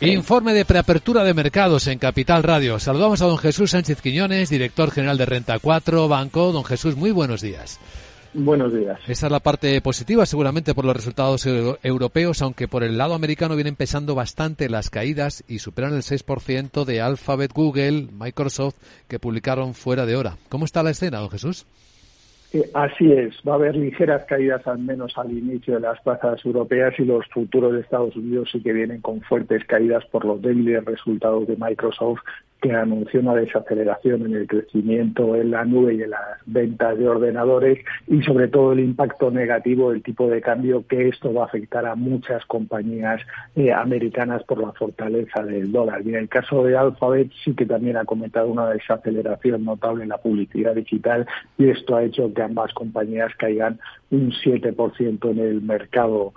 Informe de preapertura de mercados en Capital Radio. Saludamos a don Jesús Sánchez Quiñones, director general de Renta 4 Banco. Don Jesús, muy buenos días. Buenos días. Esa es la parte positiva, seguramente por los resultados euro- europeos, aunque por el lado americano vienen pesando bastante las caídas y superan el 6% de Alphabet, Google, Microsoft, que publicaron fuera de hora. ¿Cómo está la escena, don Jesús? Eh, así es, va a haber ligeras caídas al menos al inicio de las plazas europeas y los futuros de Estados Unidos sí que vienen con fuertes caídas por los débiles resultados de Microsoft que anunció una desaceleración en el crecimiento en la nube y en las ventas de ordenadores y sobre todo el impacto negativo del tipo de cambio que esto va a afectar a muchas compañías eh, americanas por la fortaleza del dólar. Y en el caso de Alphabet sí que también ha comentado una desaceleración notable en la publicidad digital y esto ha hecho que ambas compañías caigan un 7% en el mercado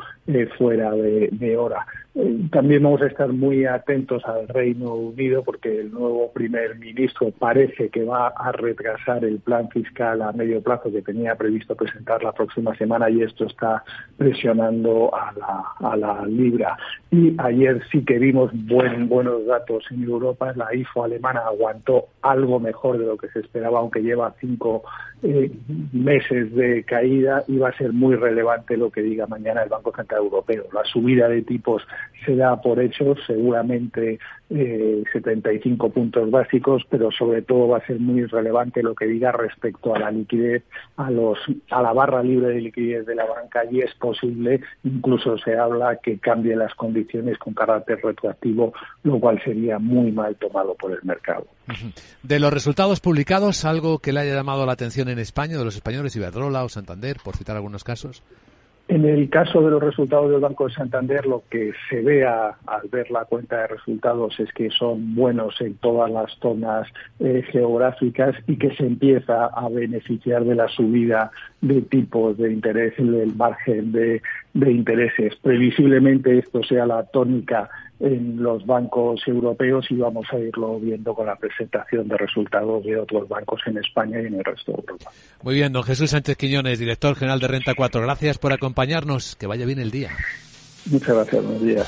fuera de, hora. Eh, También vamos a estar muy atentos al Reino Unido porque el nuevo primer ministro parece que va a retrasar el plan fiscal a medio plazo que tenía previsto presentar la próxima semana y esto está presionando a la, a la libra. Y ayer sí que vimos buen, buenos datos en Europa. La IFO alemana aguantó algo mejor de lo que se esperaba, aunque lleva cinco eh, meses de caída y va a ser muy relevante lo que diga mañana el Banco Central Europeo. La subida de tipos se da por hecho, seguramente eh, 75 puntos básicos, pero sobre todo va a ser muy relevante lo que diga respecto a la liquidez, a los a la barra libre de liquidez de la banca y es posible, incluso se habla que cambie las condiciones con carácter retroactivo, lo cual sería muy mal tomado por el mercado. De los resultados publicados, algo que le haya llamado la atención en España, de los españoles, Iberdrola o Santander, por citar algunos casos. En el caso de los resultados del Banco de Santander, lo que se ve a- al ver la cuenta de resultados es que son buenos en todas las zonas eh, geográficas y que se empieza a beneficiar de la subida de tipos de interés en el margen de intereses. Previsiblemente esto sea la tónica en los bancos europeos y vamos a irlo viendo con la presentación de resultados de otros bancos en España y en el resto de Europa. Muy bien, don Jesús Sánchez Quiñones, director general de Renta 4. Gracias por acompañarnos. Que vaya bien el día. Muchas gracias, buenos días.